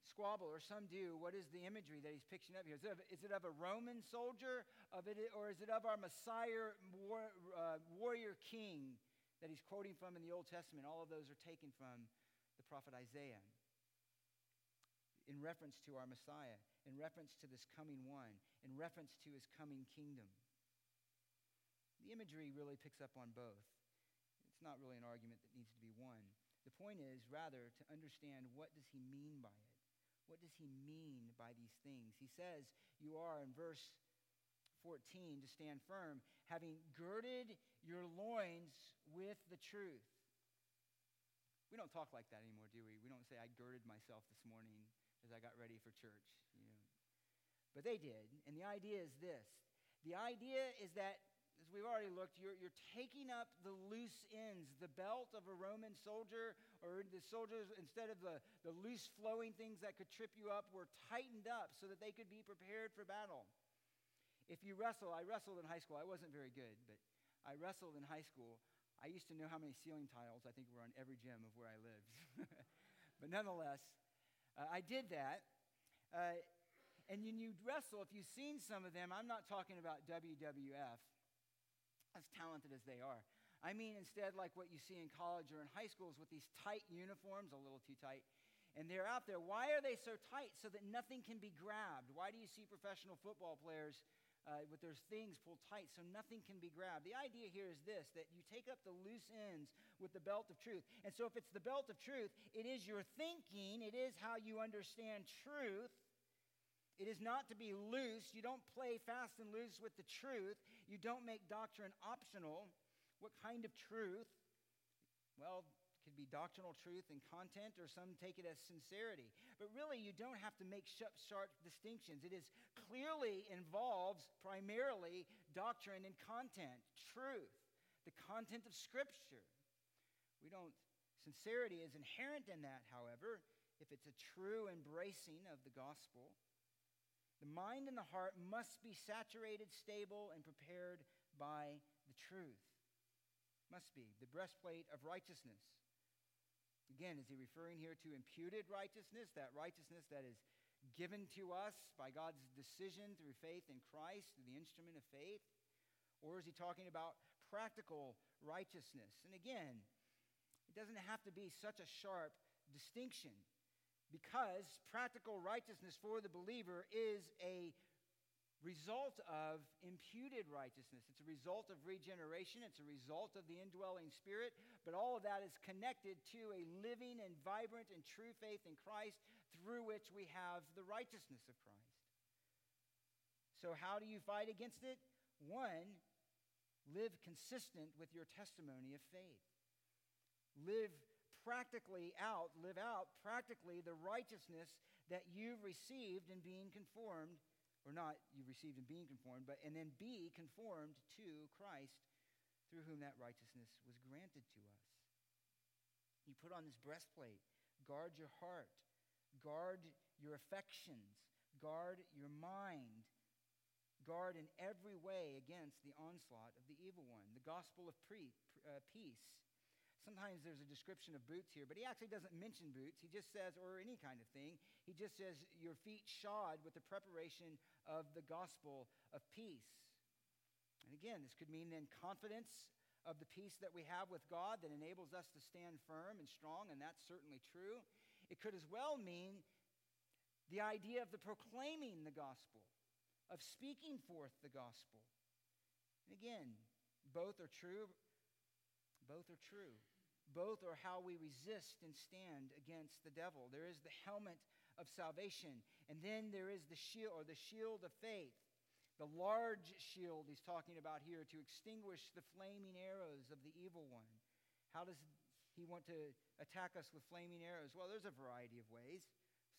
[SPEAKER 1] squabble, or some do, what is the imagery that he's picturing up here? Is it of, is it of a Roman soldier, of it, or is it of our Messiah war, uh, warrior king that he's quoting from in the Old Testament? All of those are taken from the prophet Isaiah in reference to our Messiah, in reference to this coming one, in reference to his coming kingdom. The imagery really picks up on both. It's not really an argument that needs to be won. The point is rather to understand what does he mean by it? What does he mean by these things? He says, you are in verse 14 to stand firm, having girded your loins with the truth. We don't talk like that anymore, do we? We don't say, I girded myself this morning as I got ready for church. You know. But they did. And the idea is this the idea is that, as we've already looked, you're, you're taking up the loose ends, the belt of a Roman soldier, or the soldiers, instead of the, the loose flowing things that could trip you up, were tightened up so that they could be prepared for battle. If you wrestle, I wrestled in high school. I wasn't very good, but I wrestled in high school. I used to know how many ceiling tiles I think were on every gym of where I lived. <laughs> but nonetheless, uh, I did that. Uh, and when you wrestle, if you've seen some of them, I'm not talking about WWF, as talented as they are. I mean, instead, like what you see in college or in high schools with these tight uniforms, a little too tight. And they're out there. Why are they so tight? So that nothing can be grabbed. Why do you see professional football players uh, with their things pulled tight so nothing can be grabbed. The idea here is this that you take up the loose ends with the belt of truth. And so, if it's the belt of truth, it is your thinking, it is how you understand truth. It is not to be loose. You don't play fast and loose with the truth. You don't make doctrine optional. What kind of truth? Well, it could be doctrinal truth and content, or some take it as sincerity. But really, you don't have to make sharp distinctions. It is clearly involves primarily doctrine and content, truth, the content of Scripture. We don't, sincerity is inherent in that, however, if it's a true embracing of the gospel. The mind and the heart must be saturated, stable, and prepared by the truth. Must be. The breastplate of righteousness. Again, is he referring here to imputed righteousness, that righteousness that is given to us by God's decision through faith in Christ, through the instrument of faith? Or is he talking about practical righteousness? And again, it doesn't have to be such a sharp distinction because practical righteousness for the believer is a
[SPEAKER 2] result of imputed righteousness. It's a result of regeneration, it's a result of the indwelling spirit, but all of that is connected to a living and vibrant and true faith in Christ through which we have the righteousness of Christ. So, how do you fight against it? One, live consistent with your testimony of faith. Live practically out, live out practically the righteousness that you've received in being conformed, or not you've received in being conformed, but and then be conformed to Christ through whom that righteousness was granted to us. You put on this breastplate, guard your heart, guard your affections, guard your mind, guard in every way against the onslaught of the evil one. The gospel of pre, uh, peace Sometimes there's a description of boots here, but he actually doesn't mention boots. He just says, or any kind of thing. He just says, your feet shod with the preparation of the gospel of peace. And again, this could mean then confidence of the peace that we have with God that enables us to stand firm and strong, and that's certainly true. It could as well mean the idea of the proclaiming the gospel, of speaking forth the gospel. And again, both are true. Both are true. Both are how we resist and stand against the devil. There is the helmet of salvation, and then there is the shield or the shield of faith. The large shield he's talking about here to extinguish the flaming arrows of the evil one. How does he want to attack us with flaming arrows? Well, there's a variety of ways.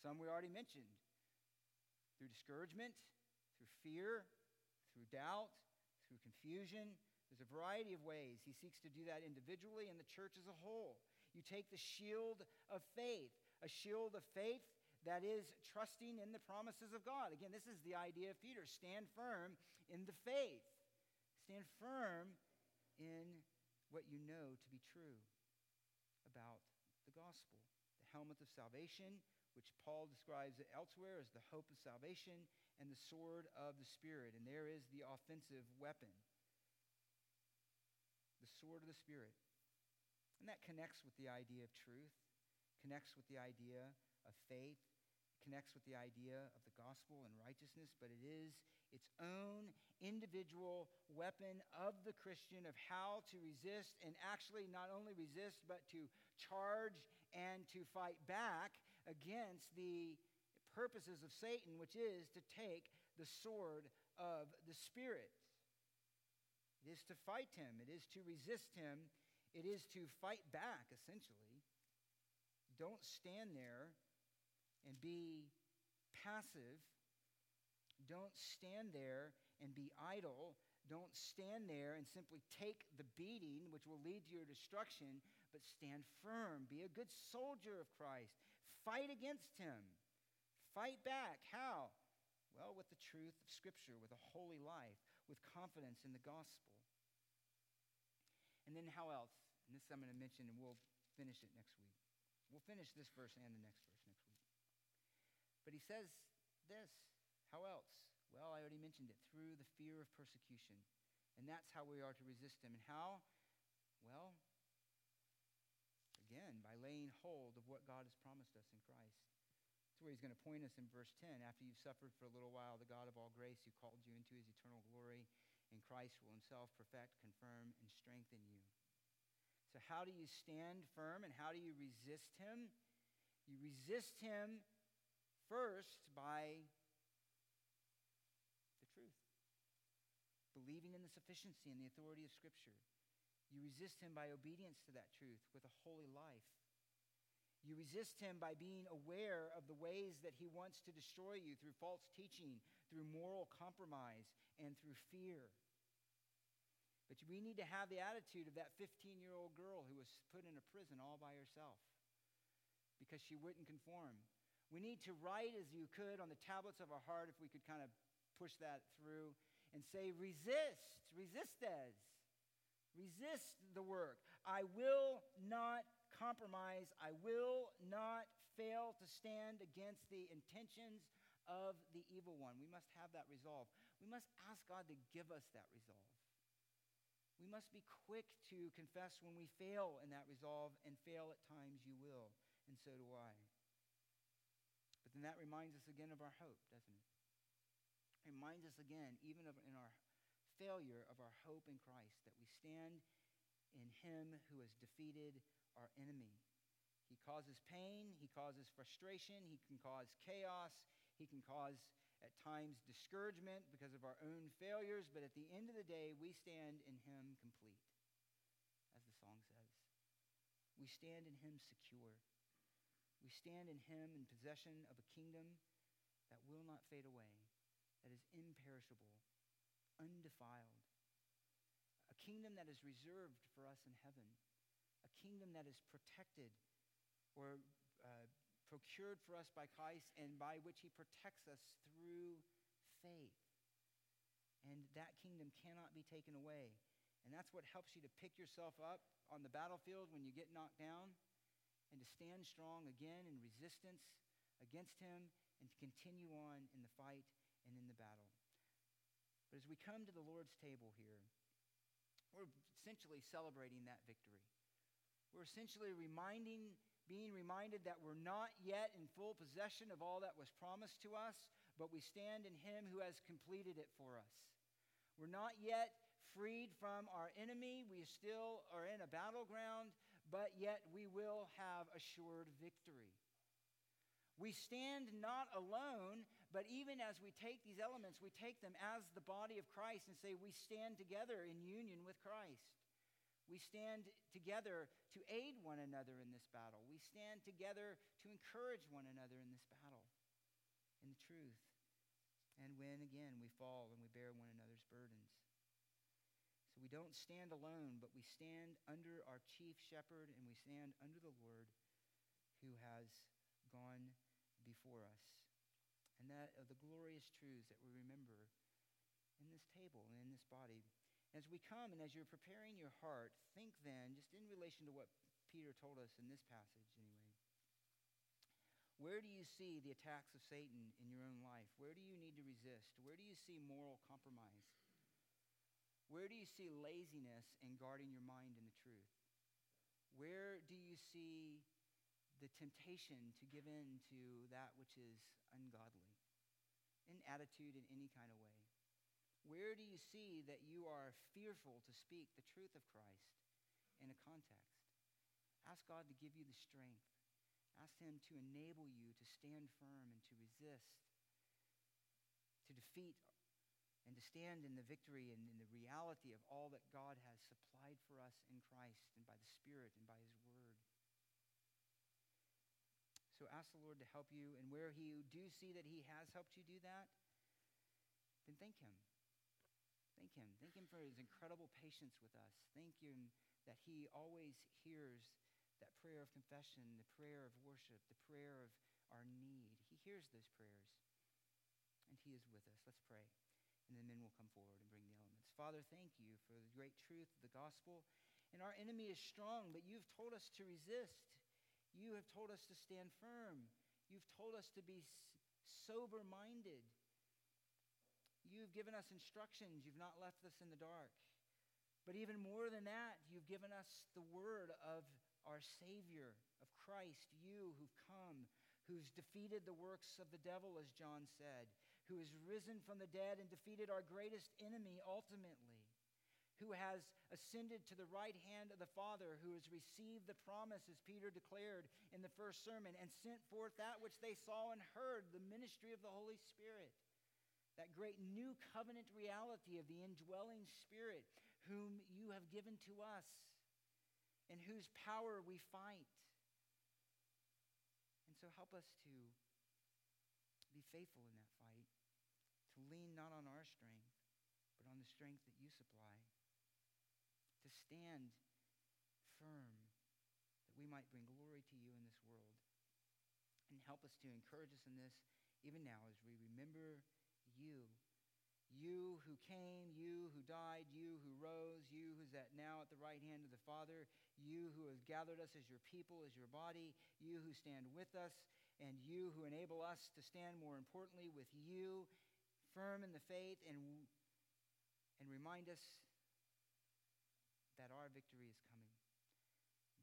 [SPEAKER 2] Some we already mentioned through discouragement, through fear, through doubt, through confusion, there's a variety of ways. He seeks to do that individually and the church as a whole. You take the shield of faith, a shield of faith that is trusting in the promises of God. Again, this is the idea of Peter stand firm in the faith, stand firm in what you know to be true about the gospel. The helmet of salvation, which Paul describes elsewhere as the hope of salvation, and the sword of the Spirit. And there is the offensive weapon sword of the Spirit. And that connects with the idea of truth, connects with the idea of faith, connects with the idea of the gospel and righteousness, but it is its own individual weapon of the Christian of how to resist and actually not only resist, but to charge and to fight back against the purposes of Satan, which is to take the sword of the Spirit. It is to fight him, it is to resist him, it is to fight back, essentially. Don't stand there and be passive. Don't stand there and be idle. Don't stand there and simply take the beating, which will lead to your destruction, but stand firm. Be a good soldier of Christ. Fight against him. Fight back. How? Well, with the truth of Scripture, with a holy life, with confidence in the gospel. And then how else? And this I'm going to mention, and we'll finish it next week. We'll finish this verse and the next verse next week. But he says this How else? Well, I already mentioned it through the fear of persecution. And that's how we are to resist him. And how? Well, again, by laying hold of what God has promised us in Christ. That's where he's going to point us in verse 10. After you've suffered for a little while, the God of all grace who called you into his eternal glory in Christ will himself perfect, confirm, and strengthen you. So, how do you stand firm and how do you resist him? You resist him first by the truth, believing in the sufficiency and the authority of Scripture. You resist him by obedience to that truth with a holy life. You resist him by being aware of the ways that he wants to destroy you through false teaching, through moral compromise, and through fear. But we need to have the attitude of that 15 year old girl who was put in a prison all by herself because she wouldn't conform. We need to write as you could on the tablets of our heart, if we could kind of push that through, and say, resist, resistes, resist the work. I will not compromise. I will not fail to stand against the intentions of the evil one. We must have that resolve. We must ask God to give us that resolve. We must be quick to confess when we fail in that resolve, and fail at times you will, and so do I. But then that reminds us again of our hope, doesn't it? reminds us again, even of, in our failure, of our hope in Christ, that we stand in Him who has defeated our enemy. He causes pain, He causes frustration, He can cause chaos, He can cause at times discouragement because of our own failures, but at the end of the day, we stand in Him complete, as the song says. We stand in Him secure. We stand in Him in possession of a kingdom that will not fade away, that is imperishable, undefiled, a kingdom that is reserved for us in heaven, a kingdom that is protected or uh, procured for us by Christ and by which he protects us through faith. And that kingdom cannot be taken away. And that's what helps you to pick yourself up on the battlefield when you get knocked down and to stand strong again in resistance against him and to continue on in the fight and in the battle. But as we come to the Lord's table here, we're essentially celebrating that victory. We're essentially reminding being reminded that we're not yet in full possession of all that was promised to us, but we stand in Him who has completed it for us. We're not yet freed from our enemy. We still are in a battleground, but yet we will have assured victory. We stand not alone, but even as we take these elements, we take them as the body of Christ and say we stand together in union with Christ. We stand together to aid one another in this battle. We stand together to encourage one another in this battle, in the truth. And when, again, we fall and we bear one another's burdens. So we don't stand alone, but we stand under our chief shepherd and we stand under the Lord who has gone before us. And that of the glorious truths that we remember in this table and in this body as we come and as you're preparing your heart, think then, just in relation to what Peter told us in this passage anyway. Where do you see the attacks of Satan in your own life? Where do you need to resist? Where do you see moral compromise? Where do you see laziness in guarding your mind in the truth? Where do you see the temptation to give in to that which is ungodly in attitude in any kind of way? Where do you see that you are fearful to speak the truth of Christ in a context? Ask God to give you the strength. Ask Him to enable you to stand firm and to resist, to defeat, and to stand in the victory and in the reality of all that God has supplied for us in Christ and by the Spirit and by His Word. So ask the Lord to help you, and where you do see that He has helped you do that, then thank Him. Thank Him. Thank Him for His incredible patience with us. Thank Him that He always hears that prayer of confession, the prayer of worship, the prayer of our need. He hears those prayers, and He is with us. Let's pray. And then men will come forward and bring the elements. Father, thank you for the great truth of the gospel. And our enemy is strong, but you've told us to resist. You have told us to stand firm. You've told us to be sober minded. You've given us instructions. You've not left us in the dark. But even more than that, you've given us the word of our Savior, of Christ, you who've come, who's defeated the works of the devil, as John said, who has risen from the dead and defeated our greatest enemy ultimately, who has ascended to the right hand of the Father, who has received the promise, as Peter declared in the first sermon, and sent forth that which they saw and heard, the ministry of the Holy Spirit that great new covenant reality of the indwelling Spirit, whom you have given to us, in whose power we fight. And so help us to be faithful in that fight, to lean not on our strength, but on the strength that you supply, to stand firm, that we might bring glory to you in this world. And help us to encourage us in this even now as we remember you. You who came, you who died, you who rose, you who's at now at the right hand of the Father, you who has gathered us as your people, as your body, you who stand with us, and you who enable us to stand more importantly with you, firm in the faith, and, and remind us that our victory is coming,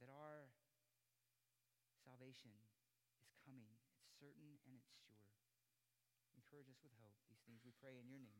[SPEAKER 2] that our salvation is coming. It's certain and it's sure. encourage us with hope. These things we pray in your name.